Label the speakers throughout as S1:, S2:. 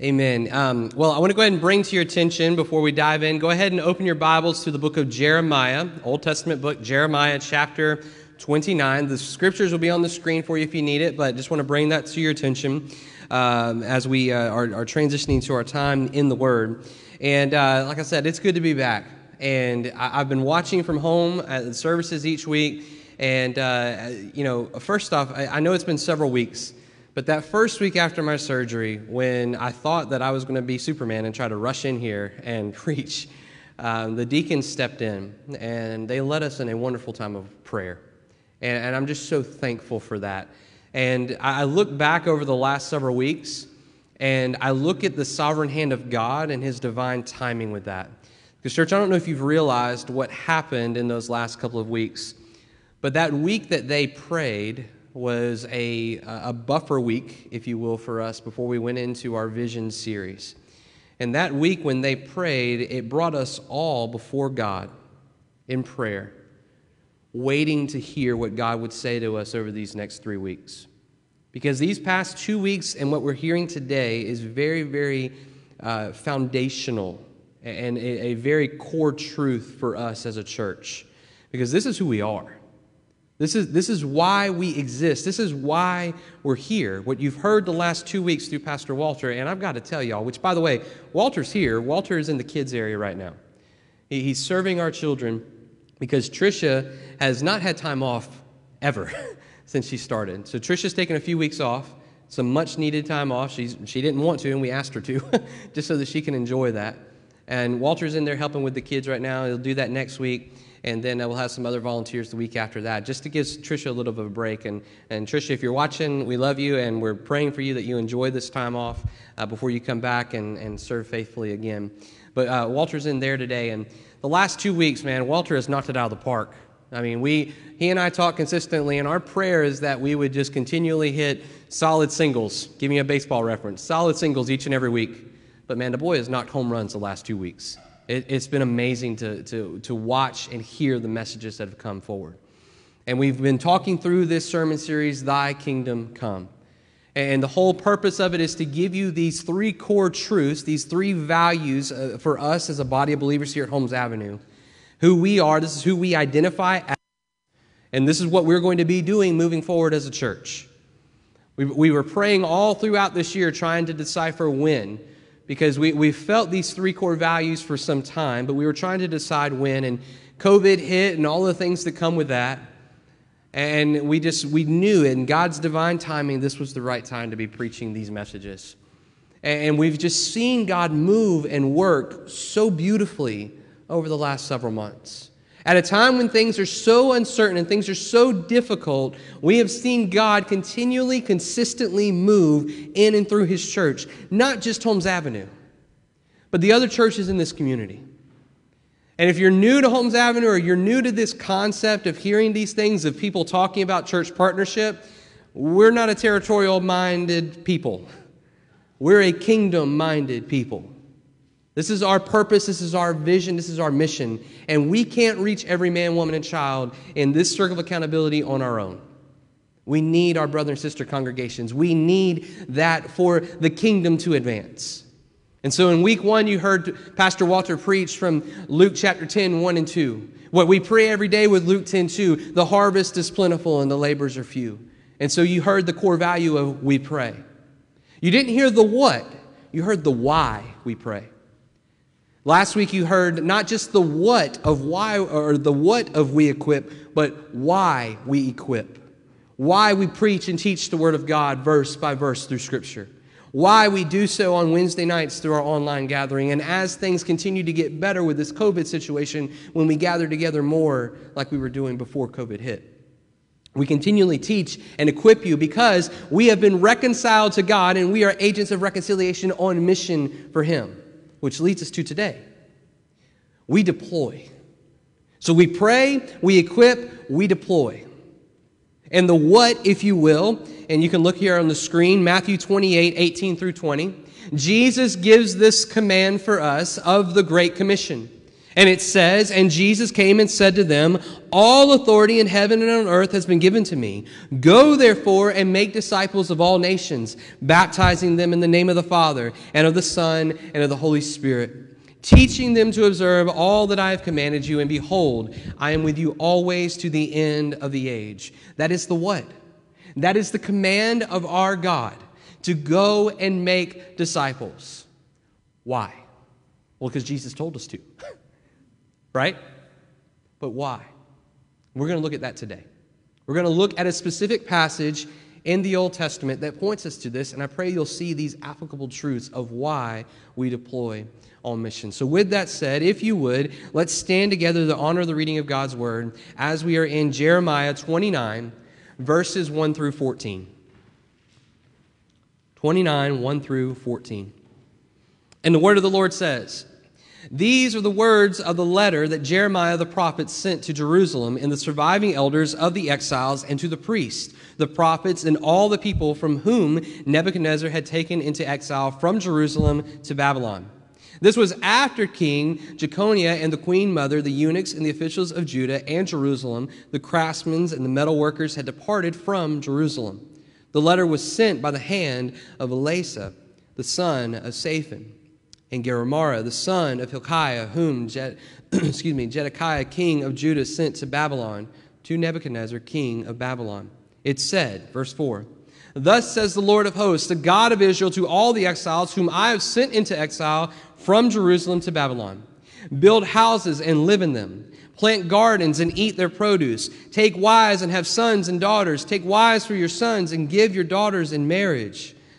S1: Amen. Um, well, I want to go ahead and bring to your attention before we dive in, go ahead and open your Bibles to the book of Jeremiah, Old Testament book, Jeremiah chapter 29. The scriptures will be on the screen for you if you need it, but just want to bring that to your attention um, as we uh, are, are, transitioning to our time in the Word. And uh, like I said, it's good to be back. And I, have been watching from home at the services each week. And, uh, you know, first off, I, I know it's been several weeks but that first week after my surgery, when I thought that I was going to be Superman and try to rush in here and preach, um, the deacons stepped in and they led us in a wonderful time of prayer. And, and I'm just so thankful for that. And I, I look back over the last several weeks and I look at the sovereign hand of God and his divine timing with that. Because, church, I don't know if you've realized what happened in those last couple of weeks, but that week that they prayed, was a, a buffer week, if you will, for us before we went into our vision series. And that week, when they prayed, it brought us all before God in prayer, waiting to hear what God would say to us over these next three weeks. Because these past two weeks and what we're hearing today is very, very uh, foundational and a, a very core truth for us as a church. Because this is who we are. This is, this is why we exist. This is why we're here. What you've heard the last two weeks through Pastor Walter, and I've got to tell y'all, which, by the way, Walter's here. Walter is in the kids' area right now. He's serving our children because Trisha has not had time off ever since she started. So Trisha's taken a few weeks off, some much needed time off. She's, she didn't want to, and we asked her to, just so that she can enjoy that. And Walter's in there helping with the kids right now. He'll do that next week and then we'll have some other volunteers the week after that, just to give Tricia a little bit of a break. And, and Tricia, if you're watching, we love you, and we're praying for you that you enjoy this time off uh, before you come back and, and serve faithfully again. But uh, Walter's in there today, and the last two weeks, man, Walter has knocked it out of the park. I mean, we, he and I talk consistently, and our prayer is that we would just continually hit solid singles. Give me a baseball reference. Solid singles each and every week. But man, the boy has knocked home runs the last two weeks. It, has been amazing to, to, to watch and hear the messages that have come forward. And we've been talking through this sermon series, Thy Kingdom Come. And the whole purpose of it is to give you these three core truths, these three values uh, for us as a body of believers here at Holmes Avenue. Who we are, this is who we identify as, and this is what we're going to be doing moving forward as a church. We, we were praying all throughout this year trying to decipher when because we, we felt these three core values for some time, but we were trying to decide when, and COVID hit and all the things that come with that. And we just, we knew in God's divine timing, this was the right time to be preaching these messages. And we've just seen God move and work so beautifully over the last several months. At a time when things are so uncertain and things are so difficult, we have seen God continually, consistently move in and through His church, not just Holmes Avenue, but the other churches in this community. And if you're new to Holmes Avenue or you're new to this concept of hearing these things, of people talking about church partnership, we're not a territorial minded people. We're a kingdom minded people. This is our purpose, this is our vision, this is our mission. And we can't reach every man, woman, and child in this circle of accountability on our own. We need our brother and sister congregations. We need that for the kingdom to advance. And so in week one, you heard Pastor Walter preach from Luke chapter 10, 1 and 2. What we pray every day with Luke 10, 2 the harvest is plentiful and the labors are few. And so you heard the core value of we pray. You didn't hear the what, you heard the why we pray. Last week you heard not just the what of why or the what of we equip, but why we equip. Why we preach and teach the Word of God verse by verse through Scripture. Why we do so on Wednesday nights through our online gathering. And as things continue to get better with this COVID situation, when we gather together more like we were doing before COVID hit. We continually teach and equip you because we have been reconciled to God and we are agents of reconciliation on mission for Him which leads us to today. We deploy. So we pray, we equip, we deploy. And the what, if you will, and you can look here on the screen, Matthew 28 18 through 20. Jesus gives this command for us of the Great Commission. And it says, And Jesus came and said to them, All authority in heaven and on earth has been given to me. Go therefore and make disciples of all nations, baptizing them in the name of the Father, and of the Son, and of the Holy Spirit, teaching them to observe all that I have commanded you. And behold, I am with you always to the end of the age. That is the what? That is the command of our God to go and make disciples. Why? Well, because Jesus told us to. right? But why? We're going to look at that today. We're going to look at a specific passage in the Old Testament that points us to this, and I pray you'll see these applicable truths of why we deploy on mission. So, with that said, if you would, let's stand together to honor the reading of God's word as we are in Jeremiah 29, verses 1 through 14. 29, 1 through 14. And the word of the Lord says, these are the words of the letter that Jeremiah the prophet sent to Jerusalem and the surviving elders of the exiles and to the priests, the prophets, and all the people from whom Nebuchadnezzar had taken into exile from Jerusalem to Babylon. This was after King Jeconiah and the queen mother, the eunuchs and the officials of Judah and Jerusalem, the craftsmen and the metal workers had departed from Jerusalem. The letter was sent by the hand of Elasah, the son of Shaphan and Gemariah, the son of Hilkiah, whom Jed, excuse me, Zedekiah, king of Judah, sent to Babylon, to Nebuchadnezzar, king of Babylon. It said, verse 4, Thus says the Lord of hosts, the God of Israel, to all the exiles whom I have sent into exile from Jerusalem to Babylon Build houses and live in them. Plant gardens and eat their produce. Take wives and have sons and daughters. Take wives for your sons and give your daughters in marriage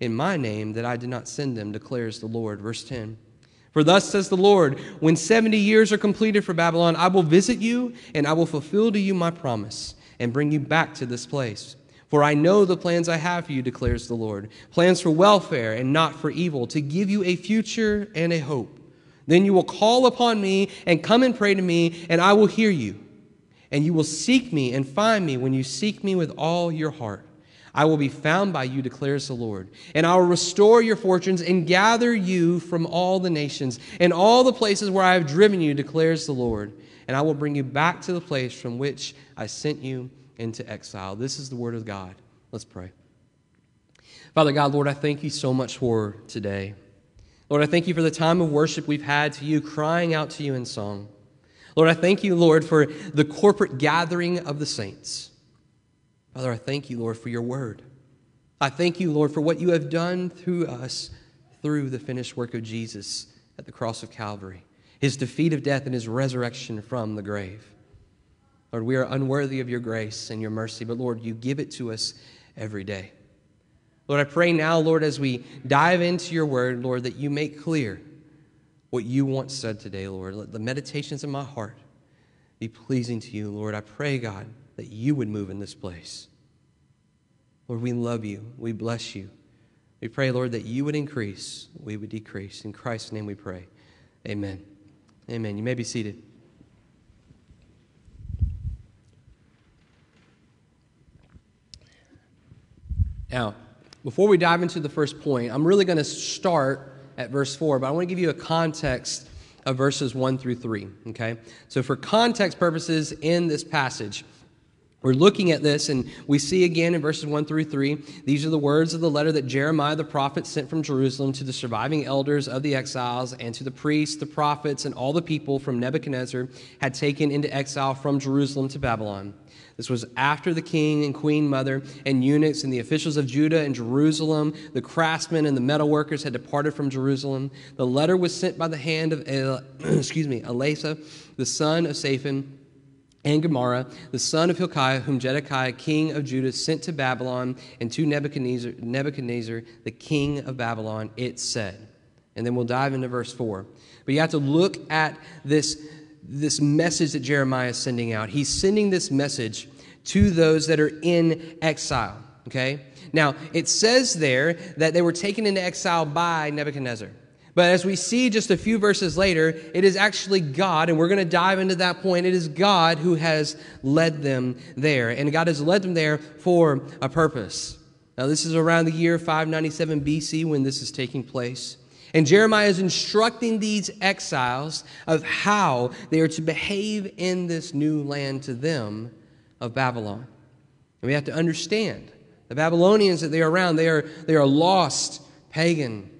S1: in my name that I did not send them, declares the Lord. Verse 10. For thus says the Lord, when 70 years are completed for Babylon, I will visit you, and I will fulfill to you my promise, and bring you back to this place. For I know the plans I have for you, declares the Lord plans for welfare and not for evil, to give you a future and a hope. Then you will call upon me and come and pray to me, and I will hear you. And you will seek me and find me when you seek me with all your heart. I will be found by you, declares the Lord. And I will restore your fortunes and gather you from all the nations and all the places where I have driven you, declares the Lord. And I will bring you back to the place from which I sent you into exile. This is the word of God. Let's pray. Father God, Lord, I thank you so much for today. Lord, I thank you for the time of worship we've had to you, crying out to you in song. Lord, I thank you, Lord, for the corporate gathering of the saints. Father, I thank you, Lord, for your word. I thank you, Lord, for what you have done through us through the finished work of Jesus at the cross of Calvary, his defeat of death and his resurrection from the grave. Lord, we are unworthy of your grace and your mercy, but Lord, you give it to us every day. Lord, I pray now, Lord, as we dive into your word, Lord, that you make clear what you want said today, Lord. Let the meditations of my heart be pleasing to you, Lord. I pray, God, that you would move in this place. Lord, we love you. We bless you. We pray, Lord, that you would increase, we would decrease. In Christ's name we pray. Amen. Amen. You may be seated. Now, before we dive into the first point, I'm really going to start at verse 4, but I want to give you a context of verses 1 through 3. Okay? So, for context purposes in this passage, we're looking at this, and we see again in verses 1 through 3, these are the words of the letter that Jeremiah the prophet sent from Jerusalem to the surviving elders of the exiles and to the priests, the prophets, and all the people from Nebuchadnezzar had taken into exile from Jerusalem to Babylon. This was after the king and queen mother and eunuchs and the officials of Judah and Jerusalem, the craftsmen and the metal workers had departed from Jerusalem. The letter was sent by the hand of El, excuse me, Elasah, the son of Shaphan and Gemariah, the son of Hilkiah, whom Zedekiah, king of Judah, sent to Babylon, and to Nebuchadnezzar, Nebuchadnezzar, the king of Babylon, it said. And then we'll dive into verse 4. But you have to look at this this message that Jeremiah is sending out. He's sending this message to those that are in exile. Okay? Now, it says there that they were taken into exile by Nebuchadnezzar. But as we see just a few verses later, it is actually God, and we're going to dive into that point. It is God who has led them there, and God has led them there for a purpose. Now, this is around the year 597 BC when this is taking place. And Jeremiah is instructing these exiles of how they are to behave in this new land to them of Babylon. And we have to understand the Babylonians that they are around, they are, they are lost, pagan,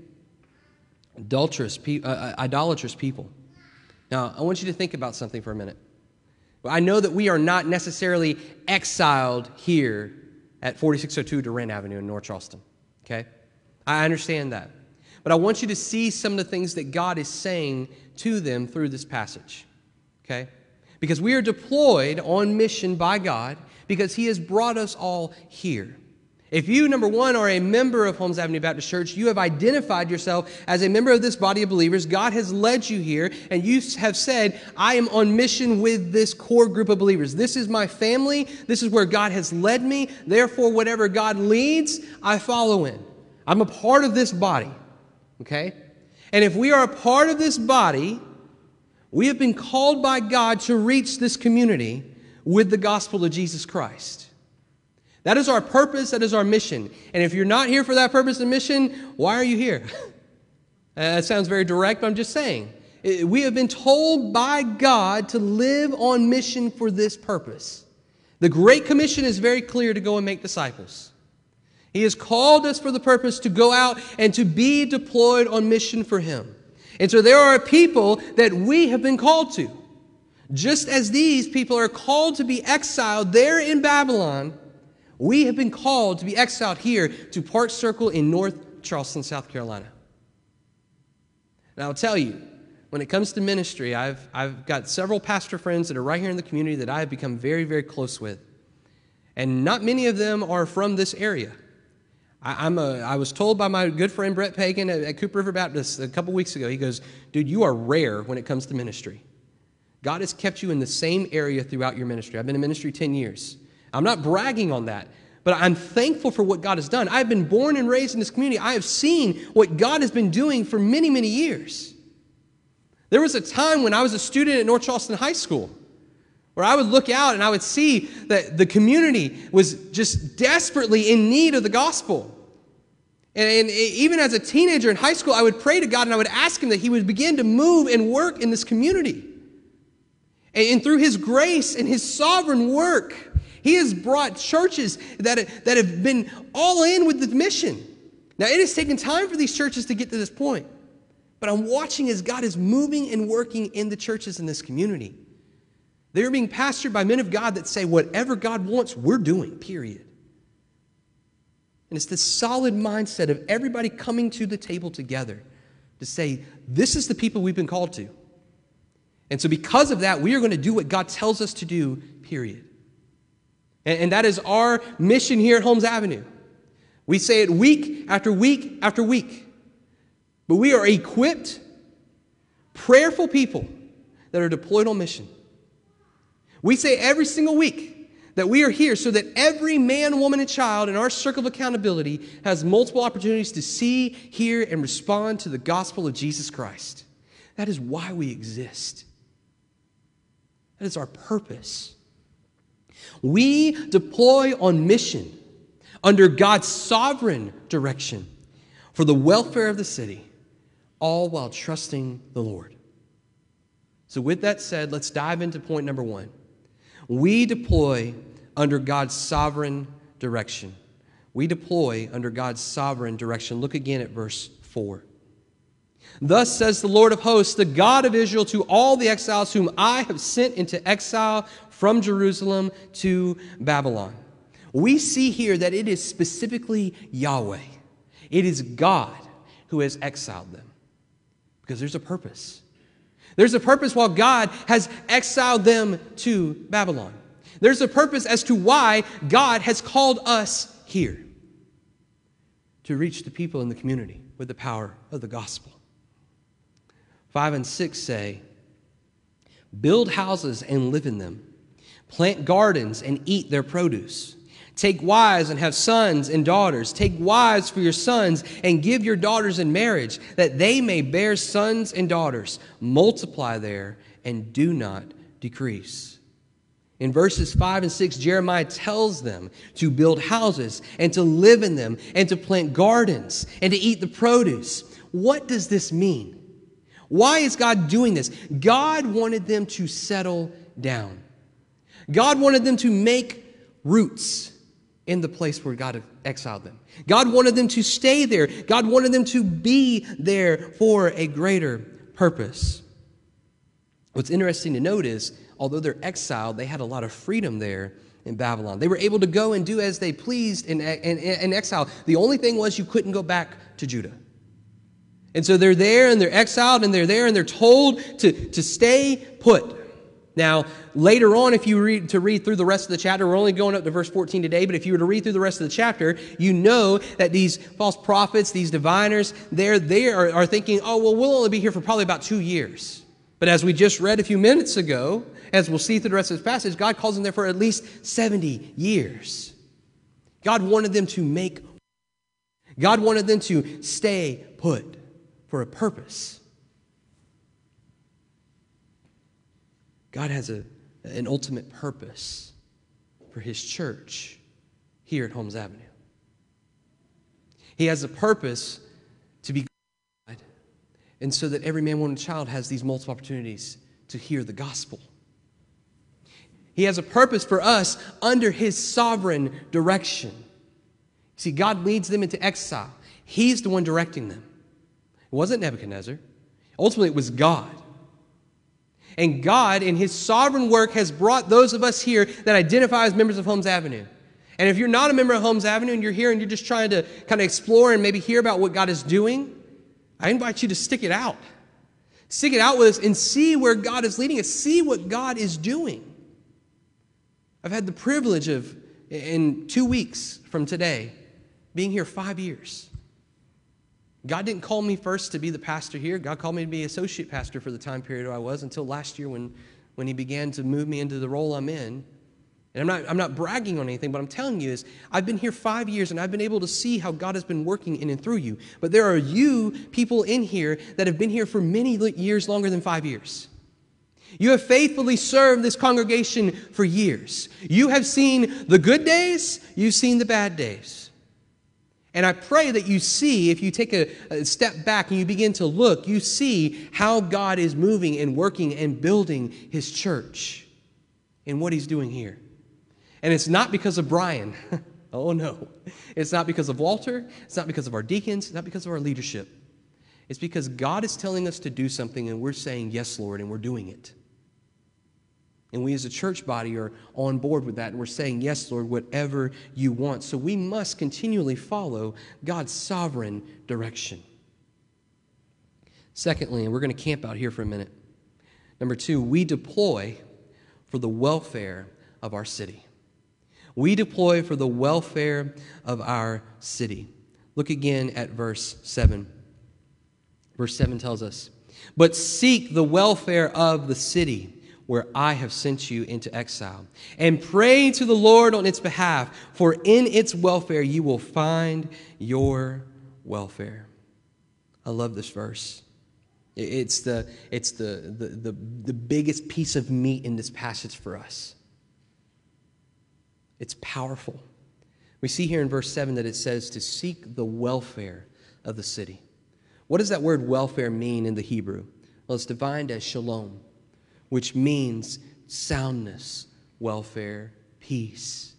S1: adulterous, uh, uh, idolatrous people. Now, I want you to think about something for a minute. I know that we are not necessarily exiled here at 4602 Durant Avenue in North Charleston. Okay? I understand that. But I want you to see some of the things that God is saying to them through this passage. Okay? Because we are deployed on mission by God because He has brought us all here. If you, number one, are a member of Holmes Avenue Baptist Church, you have identified yourself as a member of this body of believers. God has led you here, and you have said, I am on mission with this core group of believers. This is my family. This is where God has led me. Therefore, whatever God leads, I follow in. I'm a part of this body. Okay? And if we are a part of this body, we have been called by God to reach this community with the gospel of Jesus Christ. That is our purpose, that is our mission. And if you're not here for that purpose and mission, why are you here? Uh, that sounds very direct, but I'm just saying. Uh, we have been told by God to live on mission for this purpose. The Great Commission is very clear to go and make disciples. He has called us for the purpose to go out and to be deployed on mission for Him. And so there are people that we have been called to. Just as these people are called to be exiled there in Babylon, we have been called to be exiled here to Park Circle in North Charleston, South Carolina. And I'll tell you, when it comes to ministry, I've, I've got several pastor friends that are right here in the community that I have become very, very close with. And not many of them are from this area. I, am a, I was told by my good friend Brett Pagan at, at Cooper River Baptist a couple weeks ago, he goes, Dude, you are rare when it comes to ministry. God has kept you in the same area throughout your ministry. I've been in ministry 10 years. I'm not bragging on that, but I'm thankful for what God has done. I've been born and raised in this community. I have seen what God has been doing for many, many years. There was a time when I was a student at North Charleston High School where I would look out and I would see that the community was just desperately in need of the gospel. And, even as a teenager in high school, I would pray to God and I would ask Him that He would begin to move and work in this community. And through His grace and His sovereign work, He has brought churches that, that have been all in with the mission. Now, it has taken time for these churches to get to this point, but I'm watching as God is moving and working in the churches in this community. They're being pastored by men of God that say, whatever God wants, we're doing, period. And it's this solid mindset of everybody coming to the table together to say, this is the people we've been called to. And so, because of that, we are going to do what God tells us to do, period. And, and that is our mission here at Holmes Avenue. We say it week after week after week. But we are equipped, prayerful people that are deployed on mission. We say every single week that we are here so that every man, woman, and child in our circle of accountability has multiple opportunities to see, hear, and respond to the gospel of Jesus Christ. That is why we exist. That is our purpose. We deploy on mission under God's sovereign direction for the welfare of the city, all while trusting the Lord. So, with that said, let's dive into point number one. We deploy under God's sovereign direction. We deploy under God's sovereign direction. Look again at verse 4. Thus says the Lord of hosts, the God of Israel, to all the exiles whom I have sent into exile from Jerusalem to Babylon. We see here that it is specifically Yahweh, it is God who has exiled them because there's a purpose. There's a purpose while God has exiled them to Babylon. There's a purpose as to why God has called us here to reach the people in the community with the power of the gospel. 5 and 6 say, Build houses and live in them. Plant gardens and eat their produce. Take wives and have sons and daughters. Take wives for your sons and give your daughters in marriage, that they may bear sons and daughters. Multiply there and do not decrease. In verses 5 and 6, Jeremiah tells them to build houses and to live in them and to plant gardens and to eat the produce. What does this mean? Why is God doing this? God wanted them to settle down. God wanted them to make roots in the place where God exiled them. God wanted them to stay there. God wanted them to be there for a greater purpose. What's interesting to note is, although they're exiled, they had a lot of freedom there in Babylon. They were able to go and do as they pleased in, in, in exile. The only thing was you couldn't go back to Judah. And so they're there and they're exiled and they're there and they're told to, to stay put. Now, later on, if you read to read through the rest of the chapter, we're only going up to verse 14 today, but if you were to read through the rest of the chapter, you know that these false prophets, these diviners, they're, they are, are thinking, oh, well, we'll only be here for probably about two years. But as we just read a few minutes ago, as we'll see through the rest of this passage, God calls them there for at least 70 years. God wanted them to make, God wanted them to stay put for a purpose. God has a, an ultimate purpose for his church here at Holmes Avenue. He has a purpose to be God, and so that every man, woman, and child has these multiple opportunities to hear the gospel. He has a purpose for us under his sovereign direction. See, God leads them into exile. He's the one directing them. It wasn't Nebuchadnezzar. Ultimately, it was God. And God, in His sovereign work, has brought those of us here that identify as members of Holmes Avenue. And if you're not a member of Holmes Avenue and you're here and you're just trying to kind of explore and maybe hear about what God is doing, I invite you to stick it out. Stick it out with us and see where God is leading us. See what God is doing. I've had the privilege of, in two weeks from today, being here five years. God didn't call me first to be the pastor here. God called me to be associate pastor for the time period I was until last year when, when He began to move me into the role I'm in. And I'm not, I'm not bragging on anything, but I'm telling you is I've been here five years and I've been able to see how God has been working in and through you. But there are you people in here that have been here for many years longer than five years. You have faithfully served this congregation for years. You have seen the good days, you've seen the bad days. And I pray that you see, if you take a, a, step back and you begin to look, you see how God is moving and working and building his church and what he's doing here. And it's not because of Brian. oh, no. It's not because of Walter. It's not because of our deacons. It's not because of our leadership. It's because God is telling us to do something and we're saying, Yes, Lord, and we're doing it. And we as a church body are on board with that. And we're saying, Yes, Lord, whatever you want. So we must continually follow God's sovereign direction. Secondly, and we're going to camp out here for a minute. Number two, we deploy for the welfare of our city. We deploy for the welfare of our city. Look again at verse 7. Verse 7 tells us, But seek the welfare of the city where I have sent you into exile, and pray to the Lord on its behalf, for in its welfare you will find your welfare. I love this verse. It's the, it's the, the, the, the biggest piece of meat in this passage for us. It's powerful. We see here in verse 7 that it says to seek the welfare of the city. What does that word welfare mean in the Hebrew? Well, it's defined as shalom which means soundness, welfare, peace.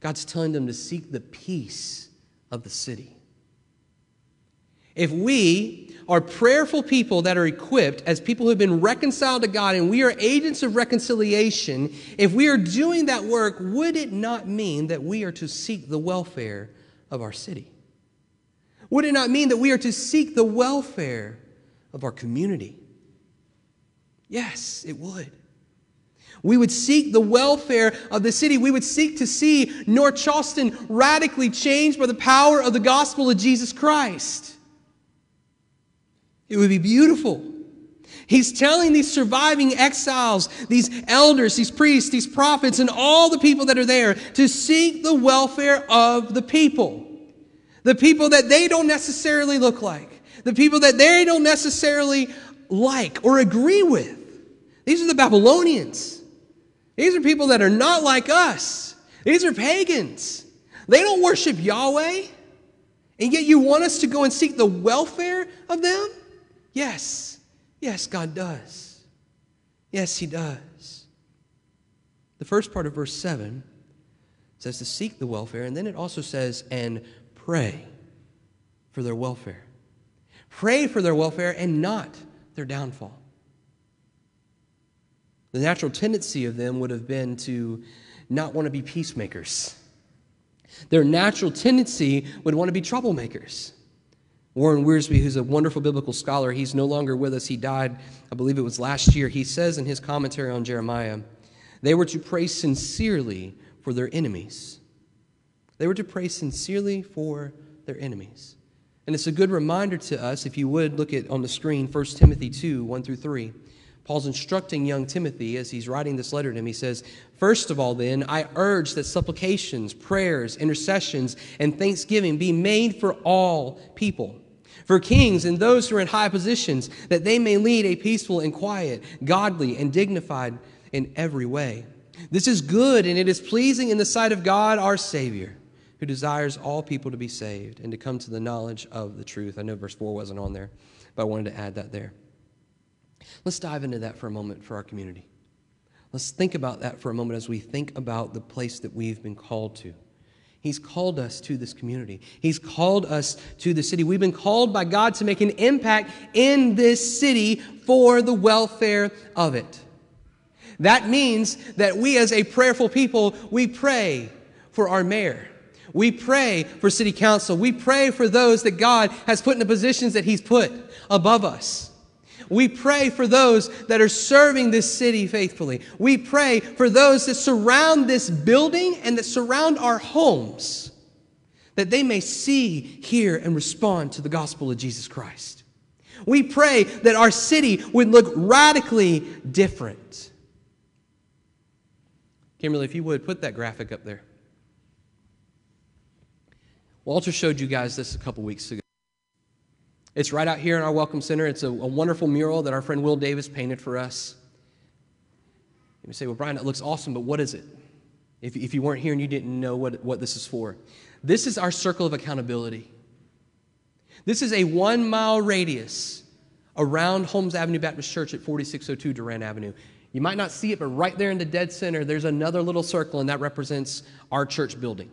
S1: God's telling them to seek the peace of the city. If we are prayerful people that are equipped as people who have been reconciled to God and we are agents of reconciliation, if we are doing that work, would it not mean that we are to seek the welfare of our city? Would it not mean that we are to seek the welfare of our community? Yes, it would. We would seek the welfare of the city. We would seek to see North Charleston radically changed by the power of the gospel of Jesus Christ. It would be beautiful. He's telling these surviving exiles, these elders, these priests, these prophets, and all the people that are there to seek the welfare of the people. The people that they don't necessarily look like, the people that they don't necessarily like or agree with. These are the Babylonians. These are people that are not like us. These are pagans. They don't worship Yahweh. And yet you want us to go and seek the welfare of them? Yes. Yes, God does. Yes, He does. The first part of verse 7 says to seek the welfare, and then it also says, and pray for their welfare. Pray for their welfare and not their downfall. The natural tendency of them would have been to not want to be peacemakers. Their natural tendency would want to be troublemakers. Warren Wiersbe, who's a wonderful biblical scholar, he's no longer with us. He died, I believe it was last year. He says in his commentary on Jeremiah, they were to pray sincerely for their enemies. They were to pray sincerely for their enemies. And it's a good reminder to us, if you would look at on the screen 1 Timothy 2 1 through 3. Paul's instructing young Timothy as he's writing this letter to him. He says, First of all, then, I urge that supplications, prayers, intercessions, and thanksgiving be made for all people for kings and those who are in high positions, that they may lead a peaceful and quiet, godly and dignified in every way. This is good and it is pleasing in the sight of God our Savior, who desires all people to be saved and to come to the knowledge of the truth. I know verse 4 wasn't on there, but I wanted to add that there. Let's dive into that for a moment for our community. Let's think about that for a moment as we think about the place that we've been called to. He's called us to this community. He's called us to the city. We've been called by God to make an impact in this city for the welfare of it. That means that we, as a prayerful people, we pray for our mayor. We pray for city council. We pray for those that God has put in the positions that He's put above us. We pray for those that are serving this city faithfully. We pray for those that surround this building and that surround our homes, that they may see, hear, and respond to the gospel of Jesus Christ. We pray that our city would look radically different. Kimberly, if you would, put that graphic up there. Walter showed you guys this a couple weeks ago. It's right out here in our Welcome Center. It's a, a wonderful mural that our friend Will Davis painted for us. You say, well, Brian, that looks awesome, but what is it? If, if you weren't here and you didn't know what, what this is for, this is our circle of accountability. This is a one mile radius around Holmes Avenue Baptist Church at 4602 Durant Avenue. You might not see it, but right there in the dead center, there's another little circle, and that represents our church building.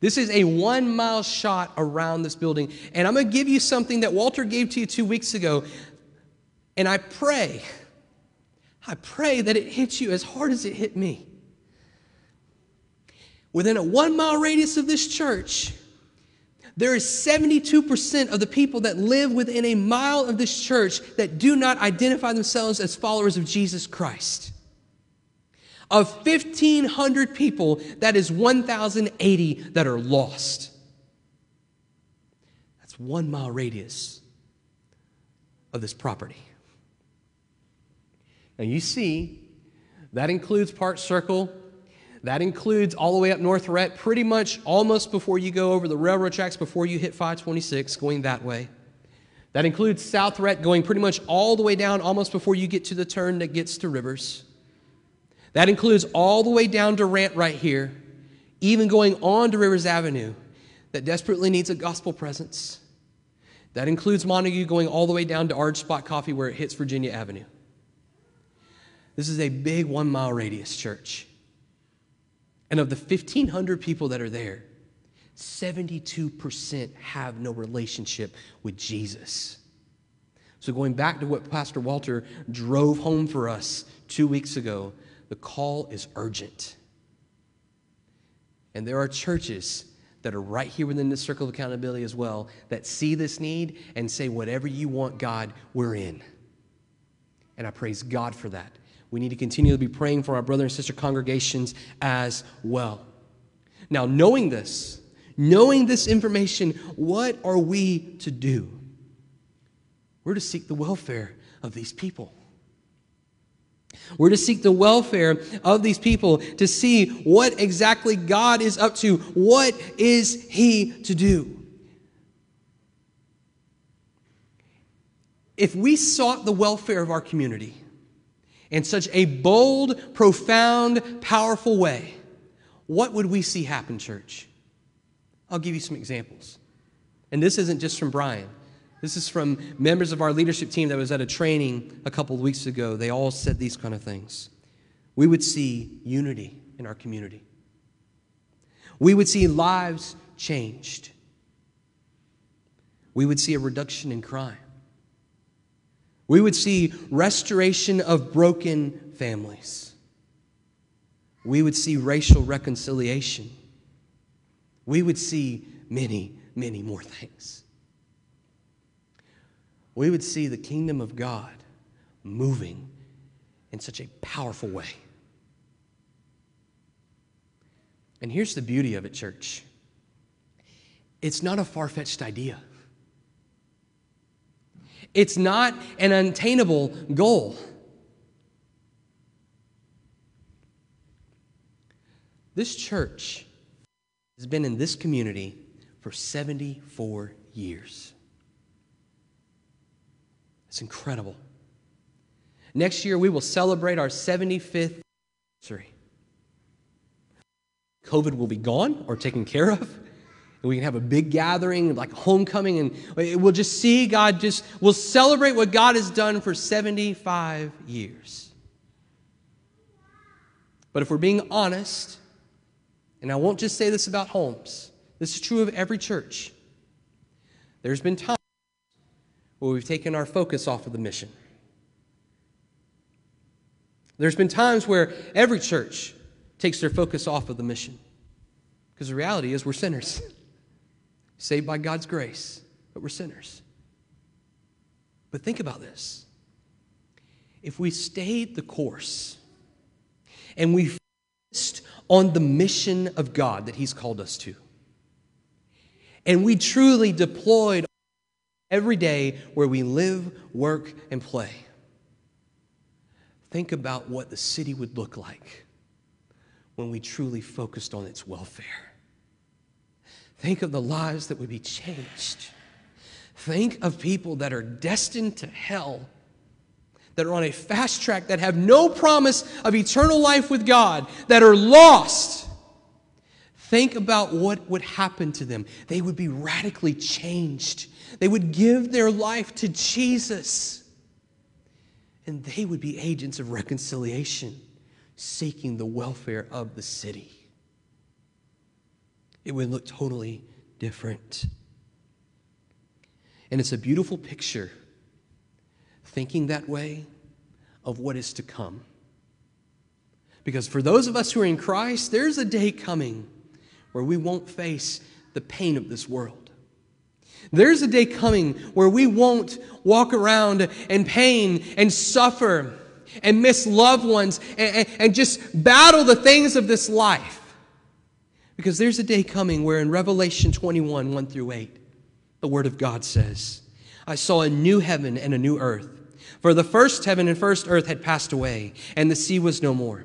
S1: This is a one mile shot around this building. And I'm going to give you something that Walter gave to you two weeks ago. And I pray, I pray that it hits you as hard as it hit me. Within a one mile radius of this church, there is 72% of the people that live within a mile of this church that do not identify themselves as followers of Jesus Christ. Of 1,500 people, that is 1,080 that are lost. That's one mile radius of this property. Now you see, that includes Park Circle. That includes all the way up North Rhett, pretty much almost before you go over the railroad tracks, before you hit 526, going that way. That includes South Rhett, going pretty much all the way down, almost before you get to the turn that gets to Rivers. That includes all the way down Durant right here, even going on to Rivers Avenue that desperately needs a gospel presence. That includes Montague going all the way down to Orange Spot Coffee where it hits Virginia Avenue. This is a big one mile radius church. And of the 1,500 people that are there, 72% have no relationship with Jesus. So, going back to what Pastor Walter drove home for us two weeks ago, the call is urgent. And there are churches that are right here within this circle of accountability as well that see this need and say, whatever you want, God, we're in. And I praise God for that. We need to continue to be praying for our brother and sister congregations as well. Now, knowing this, knowing this information, what are we to do? We're to seek the welfare of these people. We're to seek the welfare of these people to see what exactly God is up to. What is He to do? If we sought the welfare of our community in such a bold, profound, powerful way, what would we see happen, church? I'll give you some examples. And this isn't just from Brian. This is from members of our leadership team that was at a training a couple of weeks ago. They all said these kind of things. We would see unity in our community. We would see lives changed. We would see a reduction in crime. We would see restoration of broken families. We would see racial reconciliation. We would see many, many more things we would see the kingdom of God moving in such a powerful way. And here's the beauty of it, church it's not a far fetched idea, it's not an unattainable goal. This church has been in this community for 74 years. It's incredible. Next year, we will celebrate our 75th anniversary. COVID will be gone or taken care of. And we can have a big gathering, like homecoming, and we'll just see God just, we'll celebrate what God has done for 75 years. But if we're being honest, and I won't just say this about Holmes, this is true of every church, there's been times where we've taken our focus off of the mission. There's been times where every church takes their focus off of the mission. Because the reality is, we're sinners. Saved by God's grace, but we're sinners. But think about this. If we stayed the course and we focused on the mission of God that He's called us to, and we truly deployed every day where we live, work, and play. Think about what the city would look like when we truly focused on its welfare. Think of the lives that would be changed. Think of people that are destined to hell, that are on a fast track, that have no promise of eternal life with God, that are lost. Think about what would happen to them. They would be radically changed they would give their life to Jesus. And they would be agents of reconciliation, seeking the welfare of the city. It would look totally different. And it's a beautiful picture, thinking that way, of what is to come. Because for those of us who are in Christ, there's a day coming where we won't face the pain of this world. There's a day coming where we won't walk around in pain and suffer and miss loved ones and, and, and, just battle the things of this life. Because there's a day coming where in Revelation 21 1 through 8, the Word of God says, I saw a new heaven and a new earth. For the first heaven and first earth had passed away, and the sea was no more.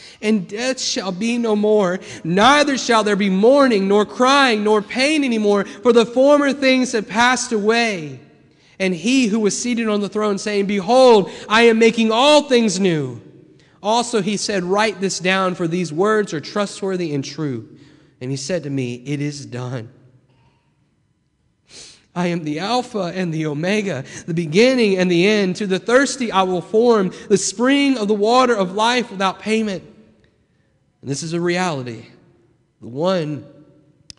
S1: and death shall be no more. Neither shall there be mourning, nor crying, nor pain anymore, for the former things have passed away. And he who was seated on the throne saying, Behold, I am making all things new. Also he said, Write this down, for these words are trustworthy and true. And he said to me, It is done. I am the Alpha and the Omega, the beginning and the end. To the thirsty I will form the spring of the water of life without payment. And this is a reality. The one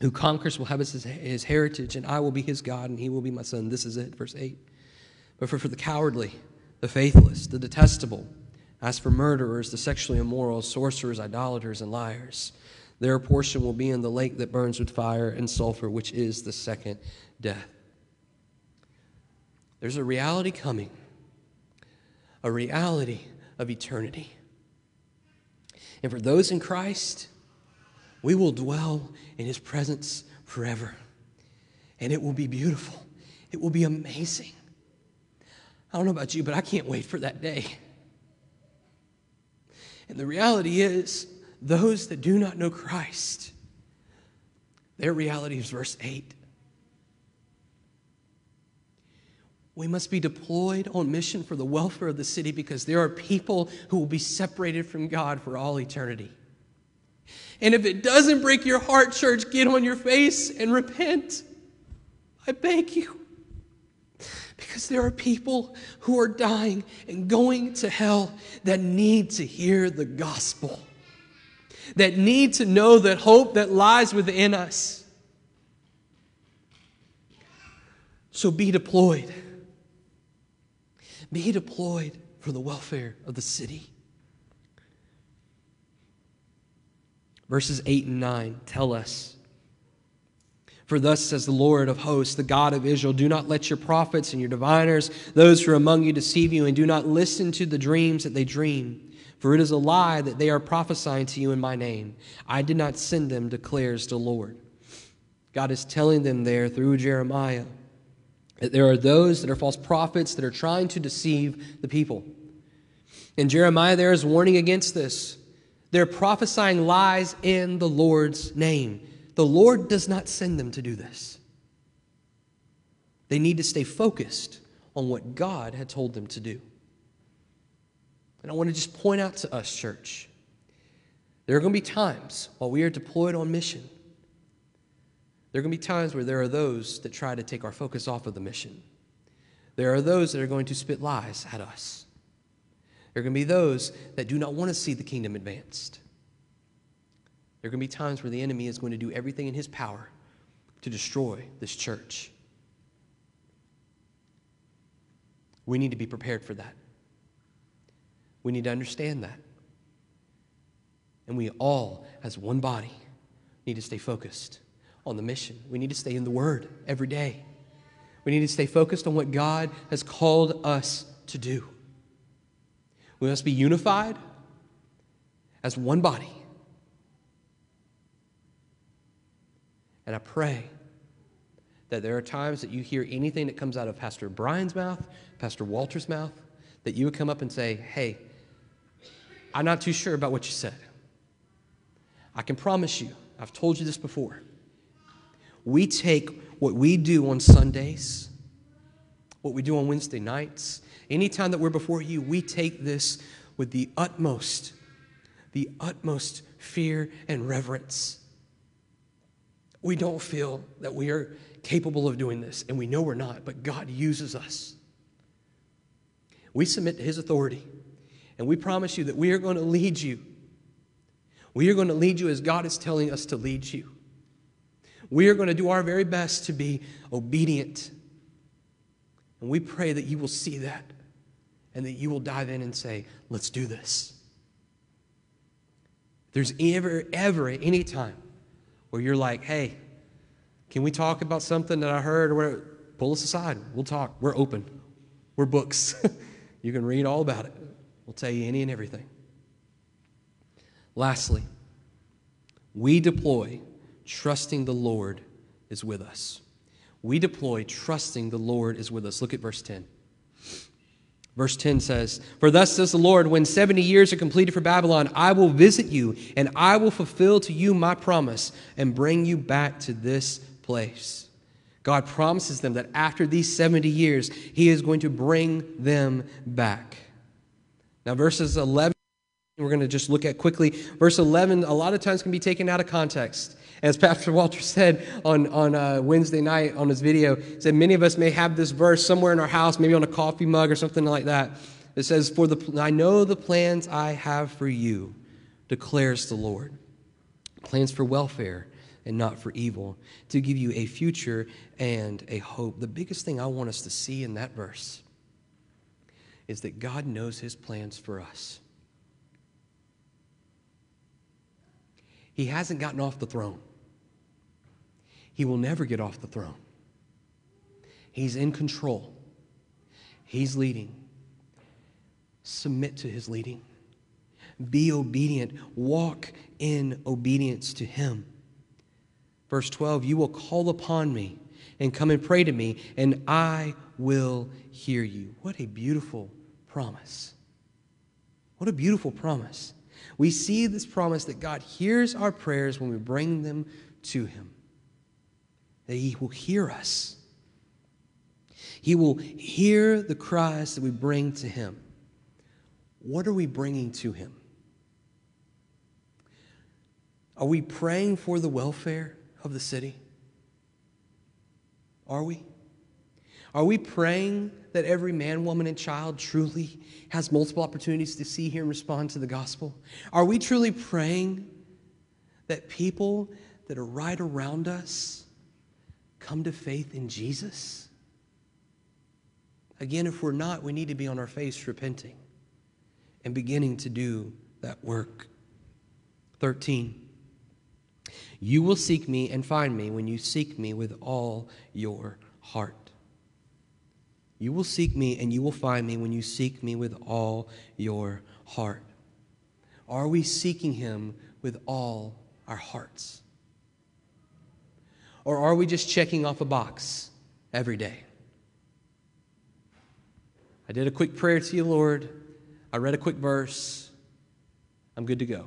S1: who conquers will have his, his heritage, and I will be his God, and he will be my son. This is it, verse 8. But for, for the cowardly, the faithless, the detestable,
S2: As for murderers, the sexually immoral, sorcerers, idolaters, and liars, their portion will be in the lake that burns with fire and sulfur, which is the second death. There's a reality coming, a reality of eternity. And for those in Christ, we will dwell in his presence forever. And it will be beautiful, it will be amazing. I don't know about you, but I can't wait for that day. And the reality is, those that do not know Christ, their reality is verse 8. We must be deployed on mission for the welfare of the city because there are people who will be separated from God for all eternity. And if it doesn't break your heart, church, get on your face and repent. I beg you. Because there are people who are dying and going to hell that need to hear the gospel, that need to know the hope that lies within us. So be deployed. Be deployed for the welfare of the city. Verses 8 and 9 tell us for thus says the Lord of hosts, the God of Israel Do not let your prophets and your diviners, those who are among you, deceive you, and do not listen to the dreams that they dream. For it is a lie that they are prophesying to you in my name. I did not send them, declares the Lord. God is telling them there through Jeremiah that there are those that are false prophets that are trying to deceive the people. And Jeremiah there is warning against this. They're prophesying lies in the Lord's name. The Lord does not send them to do this. They need to stay focused on what God had told them to do. And I want to just point out to us, church, there are going to be times while we are deployed on mission, there are going to be times where there are those that try to take our focus off of the mission. There are those that are going to spit lies at us. There are going to be those that do not want to see the kingdom advanced. There are going to be times where the enemy is going to do everything in his power to destroy this church. We need to be prepared for that. We need to understand that. And we all, as one body, need to stay focused on the mission. We need to stay in the Word every day. We need to stay focused on what God has called us to do. We must be unified as one body And I pray that there are times that you hear anything that comes out of Pastor Brian's mouth, Pastor Walter's mouth, that you would come up and say, Hey, I'm not too sure about what you said. I can promise you, I've told you this before. We take what we do on Sundays, what we do on Wednesday nights, anytime that we're before you, we take this with the utmost, the utmost fear and reverence we don't feel that we are capable of doing this, and we know we're not, but God uses us. We submit to His authority, and we promise you that we are going to lead you. We are going to lead you as God is telling us to lead you. We are going to do our very best to be obedient. And we pray that you will see that and that you will dive in and say, let's do this. If there's ever, ever, any time where you're like, hey, can we talk about something that I heard? Or pull us aside. We'll talk. We're open. We're books. you can read all about it. We'll tell you any and everything. Lastly, we deploy trusting the Lord is with us. We deploy trusting the Lord is with us. Look at verse 10. Verse 10 says, For thus says the Lord, when 70 years are completed for Babylon, I will visit you, and I will fulfill to you my promise, and bring you back to this place. God promises them that after these 70 years, He is going to bring them back. Now, verses 11, we're going to just look at quickly. Verse 11, a lot of times can be taken out of context. As Pastor Walter said on, on uh, Wednesday night on his video, he said, Many of us may have this verse somewhere in our house, maybe on a coffee mug or something like that. It says, For the, I know the plans I have for you, declares the Lord. Plans for welfare and not for evil, to give you a future and a hope. The biggest thing I want us to see in that verse is that God knows his plans for us. He hasn't gotten off the throne. He will never get off the throne. He's in control. He's leading. Submit to his leading. Be obedient. Walk in obedience to him. Verse 12 You will call upon me and come and pray to me, and I will hear you. What a beautiful promise. What a beautiful promise. We see this promise that God hears our prayers when we bring them to him, that he will hear us. He will hear the cries that we bring to him. What are we bringing to him? Are we praying for the welfare of the city? Are we? Are we praying that every man, woman, and child truly has multiple opportunities to see, hear, and respond to the gospel? Are we truly praying that people that are right around us come to faith in Jesus? Again, if we're not, we need to be on our face repenting and beginning to do that work. 13. You will seek me and find me when you seek me with all your heart. You will seek me and you will find me when you seek me with all your heart. Are we seeking him with all our hearts? Or are we just checking off a box every day? I did a quick prayer to you, Lord. I read a quick verse. I'm good to go.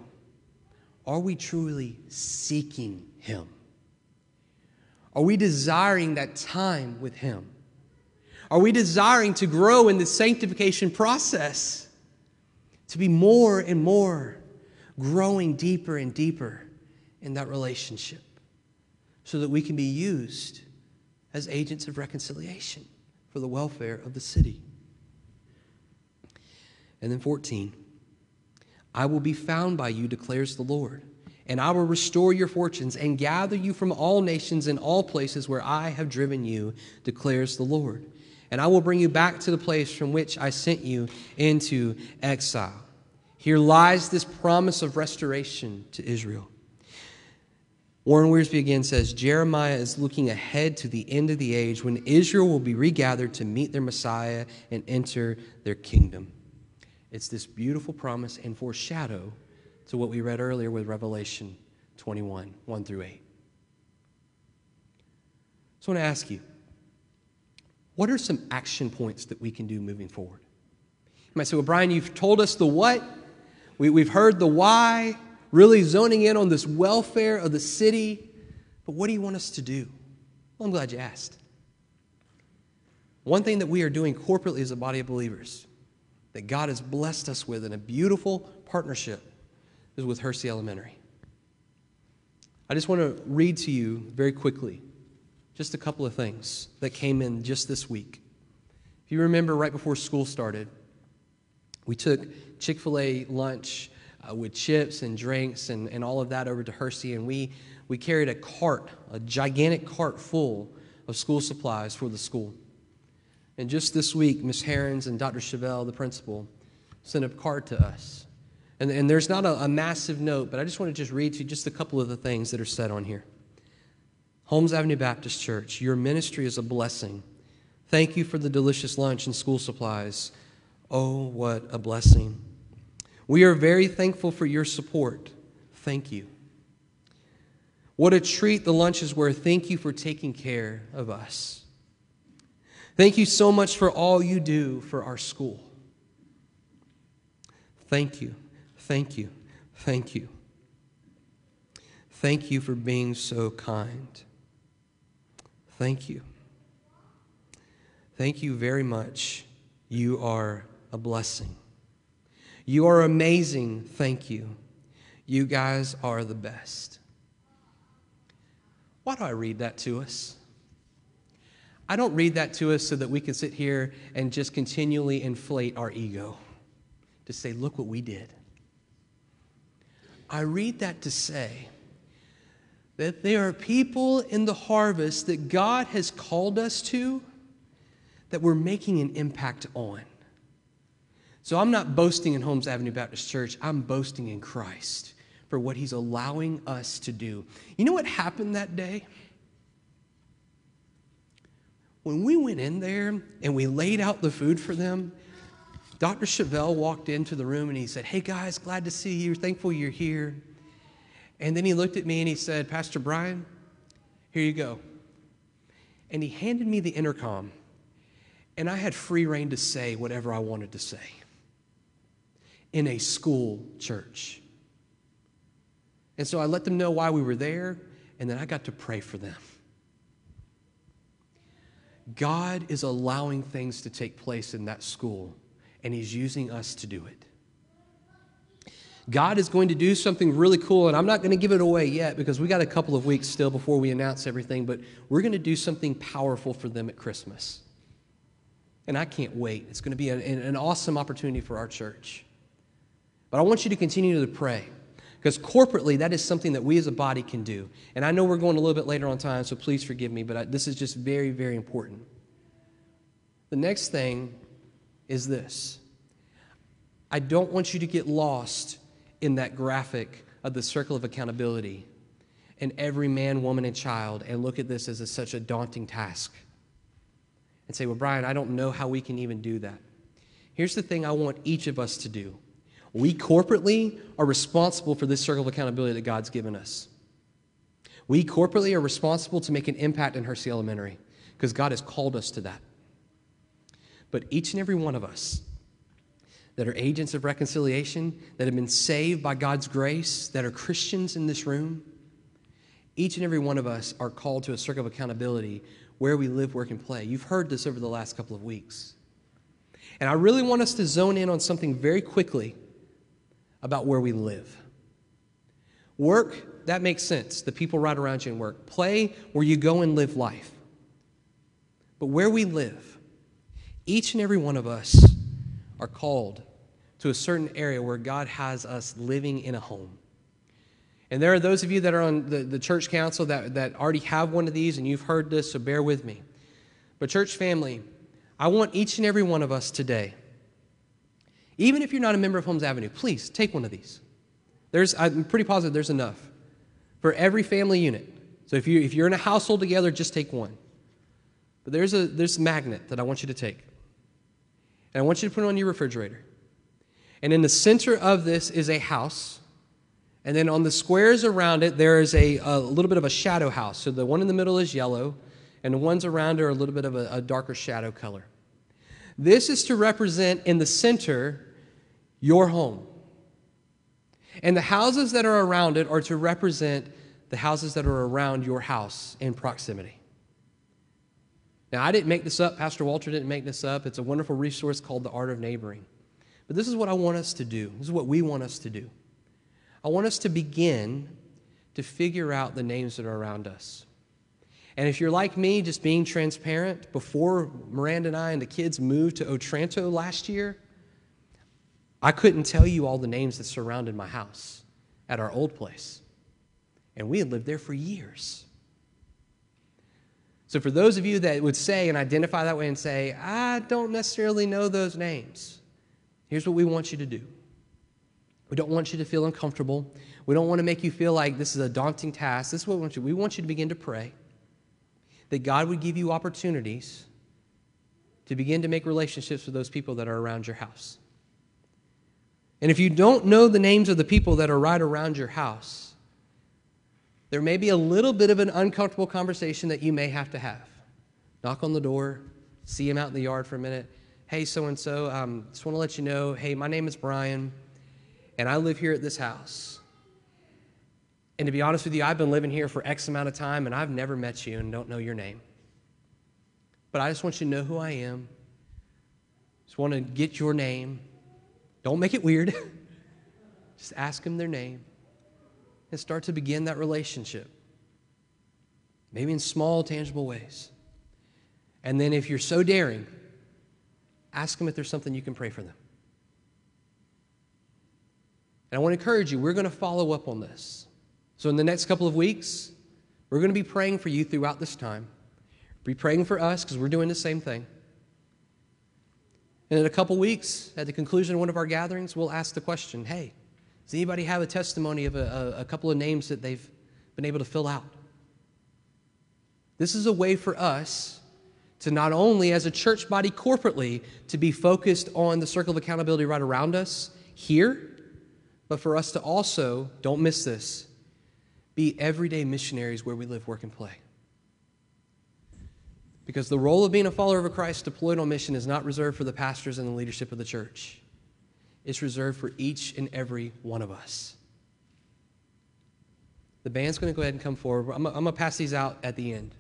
S2: Are we truly seeking Him? Are we desiring that time with Him? Are we desiring to grow in the sanctification process? To be more and more growing deeper and deeper in that relationship so that we can be used as agents of reconciliation for the welfare of the city. And then 14, I will be found by you, declares the Lord, and I will restore your fortunes and gather you from all nations and all places where I have driven you, declares the Lord. And I will bring you back to the place from which I sent you into exile. Here lies this promise of restoration to Israel. Warren Wiersbe again says Jeremiah is looking ahead to the end of the age when Israel will be regathered to meet their Messiah and enter their kingdom. It's this beautiful promise and foreshadow to what we read earlier with Revelation 21 1 through 8. So I want to ask you what are some action points that we can do moving forward? You might say, Well, Brian, you've told us the what, we, we've heard the why, really zoning in on this welfare of the city, but what do you want us to do? Well, I'm glad you asked. One thing that we are doing corporately as a body of believers that God has blessed us with in a beautiful partnership is with Hursey Elementary. I just want to read to you very quickly just a couple of things that came in just this week. If you remember, right before school started, we took Chick fil A lunch uh, with chips and drinks and, and all of that over to Hursey, and we, we carried a cart, a gigantic cart full of school supplies for the school. And just this week, Ms. Herons and Dr. Chevelle, the principal, sent a card to us. And, and there's not a, a massive note, but I just want to just read to you just a couple of the things that are said on here. Holmes Avenue Baptist Church, your ministry is a blessing. Thank you for the delicious lunch and school supplies. Oh, what a blessing. We are very thankful for your support. Thank you. What a treat the lunches were. Thank you for taking care of us. Thank you so much for all you do for our school. Thank you, thank you, thank you. Thank you for being so kind. Thank you. Thank you very much. You are a blessing. You are amazing. Thank you. You guys are the best. Why do I read that to us? I don't read that to us so that we can sit here and just continually inflate our ego to say, look what we did. I read that to say that there are people in the harvest that God has called us to that we're making an impact on. So I'm not boasting in Holmes Avenue Baptist Church, I'm boasting in Christ for what He's allowing us to do. You know what happened that day? When we went in there and we laid out the food for them, Dr. Chevelle walked into the room and he said, Hey guys, glad to see you. Thankful you're here. And then he looked at me and he said, Pastor Brian, here you go. And he handed me the intercom. And I had free reign to say whatever I wanted to say in a school church. And so I let them know why we were there, and then I got to pray for them. God is allowing things to take place in that school, and He's using us to do it. God is going to do something really cool, and I'm not going to give it away yet because we got a couple of weeks still before we announce everything, but we're going to do something powerful for them at Christmas. And I can't wait. It's going to be an, an awesome opportunity for our church. But I want you to continue to pray because corporately, that is something that we as a body can do. And I know we're going a little bit later on time, so please forgive me, but I, this is just very, very important. The next thing is this I don't want you to get lost in that graphic of the circle of accountability and every man, woman, and child and look at this as a, such a daunting task and say, Well, Brian, I don't know how we can even do that. Here's the thing I want each of us to do we corporately are responsible for this circle of accountability that God's given us. We corporately are responsible to make an impact in Hursey Elementary because God has called us to that. But each and every one of us, that are agents of reconciliation, that have been saved by God's grace, that are Christians in this room, each and every one of us are called to a circle of accountability where we live, work, and play. You've heard this over the last couple of weeks. And I really want us to zone in on something very quickly about where we live. Work, that makes sense. The people right around you in work. Play, where you go and live life. But where we live, each and every one of us are called to a certain area where God has us living in a home. And there are those of you that are on the, the church council that, that already have one of these, and you've heard this, so bear with me. But, church family, I want each and every one of us today, even if you're not a member of Holmes Avenue, please take one of these. There's, I'm pretty positive there's enough for every family unit. So if, you, if you're in a household together, just take one. But there's a, there's magnet that I want you to take. And I want you to put it on your refrigerator. And in the center of this is a house. And then on the squares around it, there is a, a little bit of a shadow house. So the one in the middle is yellow, and the ones around are a little bit of a, a darker shadow color. This is to represent in the center your home. And the houses that are around it are to represent the houses that are around your house in proximity. Now, I didn't make this up. Pastor Walter didn't make this up. It's a wonderful resource called The Art of Neighboring. But this is what I want us to do. This is what we want us to do. I want us to begin to figure out the names that are around us. And if you're like me, just being transparent, before Miranda and I and the kids moved to Otranto last year, I couldn't tell you all the names that surrounded my house at our old place. And we had lived there for years. So, for those of you that would say and identify that way and say, I don't necessarily know those names, here's what we want you to do. We don't want you to feel uncomfortable. We don't want to make you feel like this is a daunting task. This is what we want you. We want you to begin to pray that God would give you opportunities to begin to make relationships with those people that are around your house. And if you don't know the names of the people that are right around your house, there may be a little bit of an uncomfortable conversation that you may have to have. Knock on the door, see him out in the yard for a minute. Hey, so and so, just want to let you know, hey, my name is Brian, and I live here at this house. And to be honest with you, I've been living here for X amount of time, and I've never met you and don't know your name. But I just want you to know who I am. Just want to get your name. Don't make it weird. just ask them their name and start to begin that relationship. Maybe in small, tangible ways. And then, if you're so daring, ask them if there's something you can pray for them. And I want to encourage you, we're going to follow up on this. So, in the next couple of weeks, we're going to be praying for you throughout this time. Be praying for us because we're doing the same thing. And in a couple weeks, at the conclusion of one of our gatherings, we'll ask the question hey, Does anybody have a testimony of a, a, couple of names that they've been able to fill out? This is a way for us to not only, as a church body corporately, to be focused on the circle of accountability right around us here, but for us to also, don't miss this, be everyday missionaries where we live, work, and play. Because the role of being a follower of Christ deployed on mission is not reserved for the pastors and the leadership of the church. It's reserved for each and every one of us. The band's going to go ahead and come forward. I'm, going to pass these out at the end.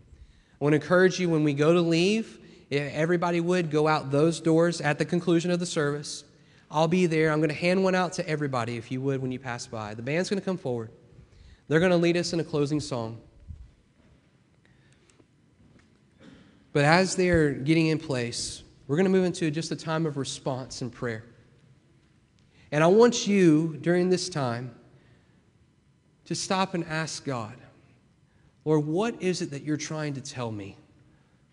S2: I want to encourage you when we go to leave, everybody would go out those doors at the conclusion of the service. I'll be there. I'm going to hand one out to everybody, if you would, when you pass by. The band's going to come forward. They're going to lead us in a closing song. But as they're getting in place, we're going to move into just a time of response and prayer. And I want you during this time to stop and ask God, Lord, what is it that you're trying to tell me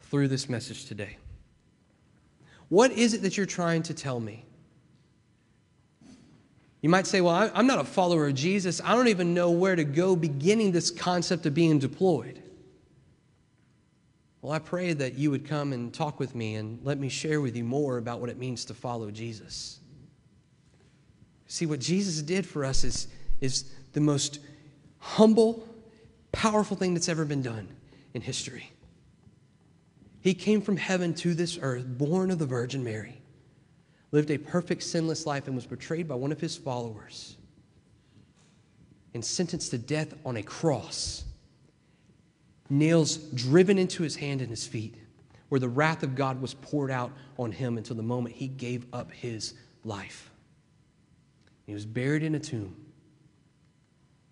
S2: through this message today? What is it that you're trying to tell me? You might say, Well, I'm not a follower of Jesus. I don't even know where to go beginning this concept of being deployed. Well, I pray that you would come and talk with me and let me share with you more about what it means to follow Jesus. See, what Jesus did for us is, is the most humble, powerful thing that's ever been done in history. He came from heaven to this earth, born of the Virgin Mary, lived a perfect, sinless life, and was betrayed by one of his followers and sentenced to death on a cross nails driven into his hand and his feet, where the wrath of God was poured out on him until the moment he gave up his life. He was buried in a tomb.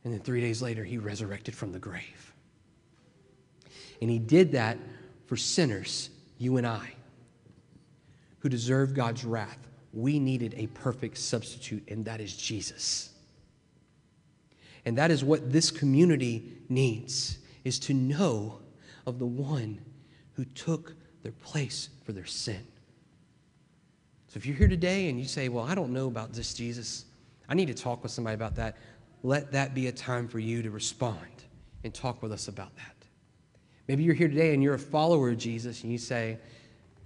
S2: And then three days later, he resurrected from the grave. And he did that for sinners, you and I, who deserve God's wrath. We needed a perfect substitute, and that is Jesus. And that is what this community needs is to know of the one who took their place for their sin. So if you're here today and you say, Well, I don't know about this Jesus, I need to talk with somebody about that, let that be a time for you to respond and talk with us about that. Maybe you're here today and you're a follower of Jesus and you say,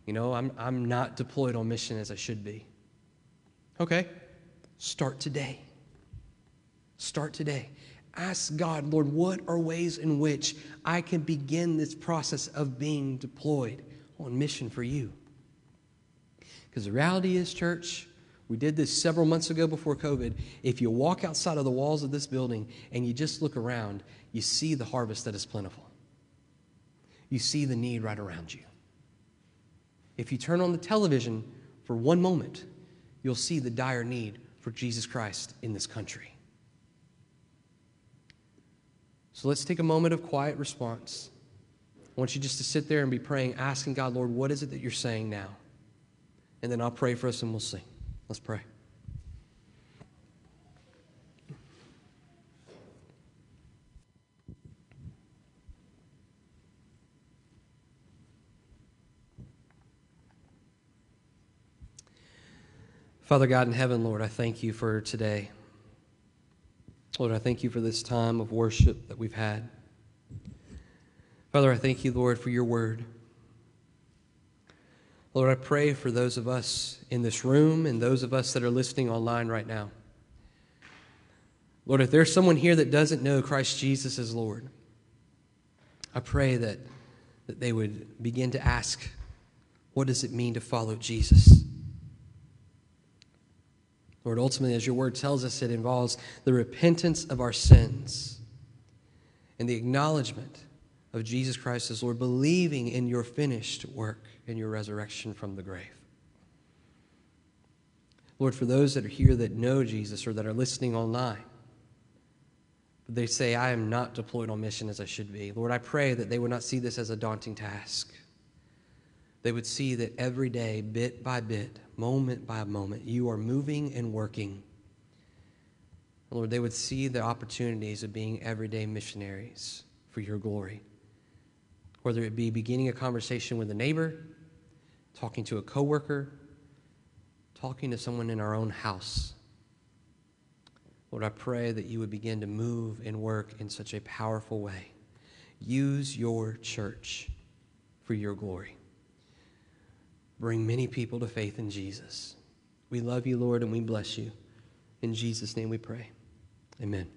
S2: You know, I'm, I'm not deployed on mission as I should be. Okay, start today. Start today ask God, Lord, what are ways in which I can begin this process of being deployed on mission for you? Because the reality is, church, we did this several months ago before COVID. If you walk outside of the walls of this building and you just look around, you see the harvest that is plentiful. You see the need right around you. If you turn on the television for one moment, you'll see the dire need for Jesus Christ in this country. So let's take a moment of quiet response. I want you just to sit there and be praying, asking God, Lord, what is it that you're saying now? And then I'll pray for us and we'll sing. Let's pray. Father God in heaven, Lord, I thank you for today. Lord, I thank you for this time of worship that we've had. Father, I thank you, Lord, for your word. Lord, I pray for those of us in this room and those of us that are listening online right now. Lord, if there's someone here that doesn't know Christ Jesus as Lord, I pray that, that they would begin to ask, what does it mean to follow Jesus? Lord, ultimately, as your word tells us, it involves the repentance of our sins and the acknowledgement of Jesus Christ as Lord, believing in your finished work and your resurrection from the grave. Lord, for those that are here that know Jesus or that are listening online, but they say, I am not deployed on mission as I should be. Lord, I pray that they would not see this as a daunting task. They would see that every day, bit by bit, moment by moment, you are moving and working. Lord, they would see the opportunities of being everyday missionaries for your glory. Whether it be beginning a conversation with a neighbor, talking to a coworker, talking to someone in our own house. Lord, I pray that you would begin to move and work in such a powerful way. Use your church for your glory. Bring many people to faith in Jesus. We love you, Lord, and we bless you. In Jesus' name we pray. Amen.